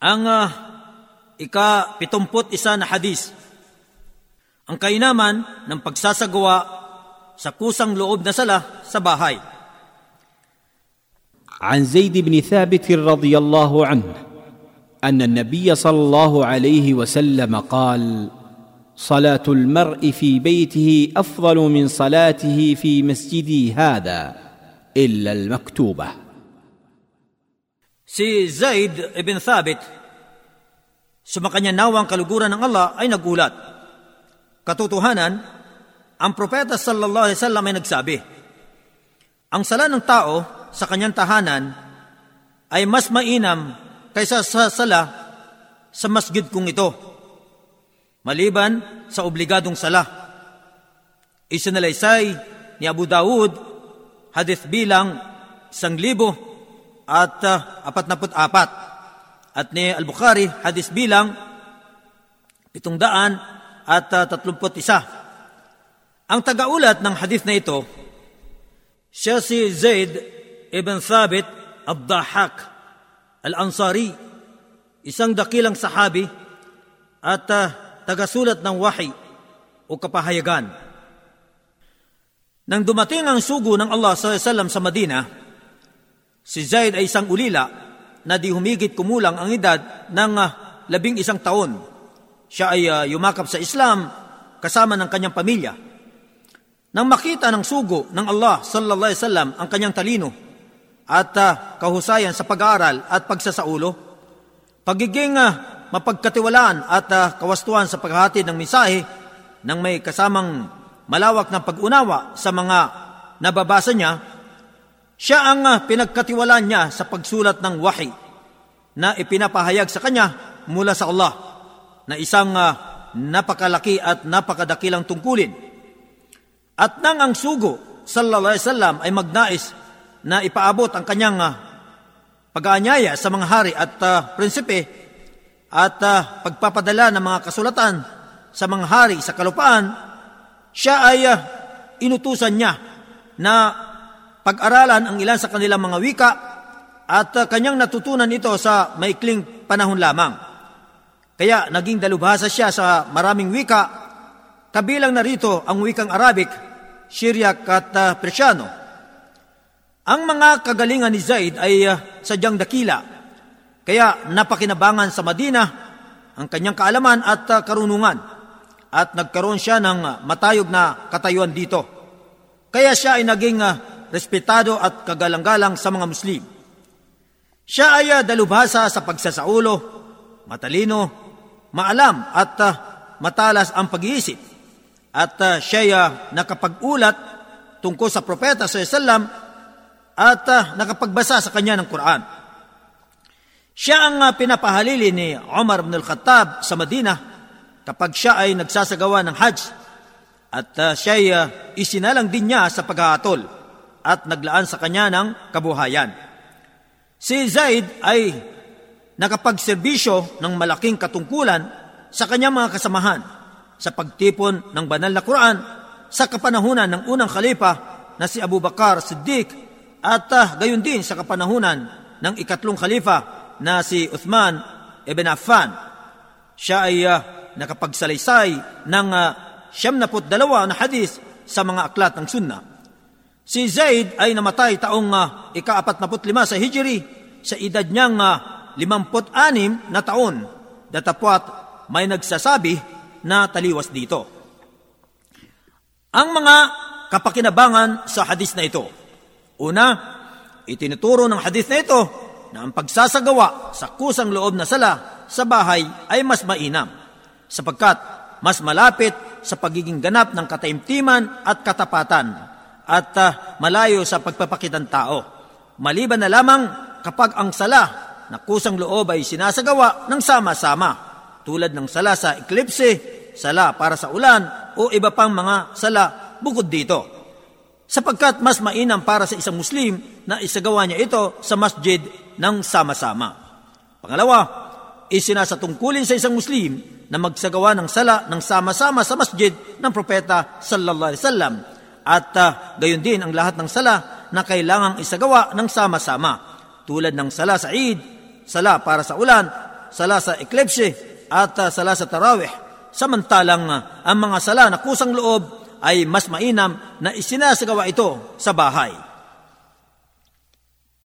Ang uh, ika-pitumput isa na hadis, ang kainaman ng pagsasagawa sa kusang loob na sala sa bahay. عن زيد بن ثابت رضي الله عنه ان النبي صلى الله عليه وسلم قال صلاه المرء في بيته افضل من صلاته في مسجدي هذا الا المكتوبه Si Zaid ibn Thabit, sumakanya nawang kaluguran ng Allah ay nagulat. Katotohanan, ang propeta sallallahu alaihi wasallam ay nagsabi, ang sala ng tao sa kanyang tahanan ay mas mainam kaysa sa sala sa masjid kong ito, maliban sa obligadong sala. Isinalaysay ni Abu Dawud, hadith bilang isang libo at uh, apat. At ni Al-Bukhari, hadis bilang pitong daan at uh, tatlumput isa. Ang tagaulat ng hadis na ito, siya si Zaid ibn Thabit Abdahak Al-Ansari, isang dakilang sahabi at uh, tagasulat ng wahi o kapahayagan. Nang dumating ang sugo ng Allah sa Madina, Si Zaid ay isang ulila na di humigit kumulang ang edad ng uh, labing isang taon. Siya ay uh, yumakap sa Islam kasama ng kanyang pamilya. Nang makita ng sugo ng Allah sallallahu alaihi wasallam ang kanyang talino at uh, kahusayan sa pag-aaral at pagsasaulo, pagiging uh, mapagkatiwalaan at uh, kawastuhan sa paghahatid ng mensahe nang may kasamang malawak na pag-unawa sa mga nababasa niya, siya ang uh, pinagkatiwalaan niya sa pagsulat ng wahi na ipinapahayag sa kanya mula sa Allah na isang uh, napakalaki at napakadakilang tungkulin. At nang ang sugo, sallallahu alaihi wasallam, ay magnais na ipaabot ang kanyang uh, pag-aanyaya sa mga hari at uh, prinsipe at uh, pagpapadala ng mga kasulatan sa mga hari sa kalupaan, siya ay uh, inutusan niya na pag-aralan ang ilan sa kanilang mga wika at kanyang natutunan ito sa maikling panahon lamang. Kaya naging dalubhasa siya sa maraming wika, kabilang na rito ang wikang Arabic, Syriac at uh, Persiano. Ang mga kagalingan ni Zaid ay uh, sadyang dakila, kaya napakinabangan sa Madina ang kanyang kaalaman at uh, karunungan at nagkaroon siya ng matayog na katayuan dito. Kaya siya ay naging uh, respetado at kagalang-galang sa mga Muslim. Siya ay ah, dalubhasa sa pagsasaulo, matalino, maalam at uh, matalas ang pag-iisip. At uh, siya ay uh, nakapag-ulat tungkol sa propeta sa Islam at uh, nakapagbasa sa kanya ng Quran. Siya ang uh, pinapahalili ni Umar ibn al-Khattab sa Madina kapag siya ay nagsasagawa ng Hajj at uh, siya ay uh, isinalang din niya sa paghahatol at naglaan sa kanya ng kabuhayan. Si Zaid ay nakapagserbisyo ng malaking katungkulan sa kanyang mga kasamahan sa pagtipon ng banal na Quran sa kapanahunan ng unang khalifa na si Abu Bakar Siddiq at uh, gayon din sa kapanahunan ng ikatlong khalifa na si Uthman ibn Affan. Siya ay uh, nakapagsalaysay ng uh, siyam na dalawa na hadis sa mga aklat ng sunnah. Si Zaid ay namatay taong uh, ika-45 sa Hijri sa edad niyang uh, ah, 56 na taon. Datapwat may nagsasabi na taliwas dito. Ang mga kapakinabangan sa hadis na ito. Una, itinuturo ng hadis na ito na ang pagsasagawa sa kusang loob na sala sa bahay ay mas mainam sapagkat mas malapit sa pagiging ganap ng kataimtiman at katapatan at uh, malayo sa pagpapakitang tao. Maliban na lamang kapag ang sala na kusang loob ay sinasagawa ng sama-sama, tulad ng sala sa eklipse, sala para sa ulan, o iba pang mga sala bukod dito. Sapagkat mas mainam para sa isang Muslim na isagawa niya ito sa masjid ng sama-sama. Pangalawa, isinasatungkulin sa isang Muslim na magsagawa ng sala ng sama-sama sa masjid ng propeta sallallahu alaihi wasallam at uh, gayon din ang lahat ng sala na kailangang isagawa ng sama-sama tulad ng sala sa Eid, sala para sa ulan sala sa eklipse at uh, sala sa tarawih. Samantalang uh, ang mga sala na kusang loob ay mas mainam na isinasagawa ito sa bahay.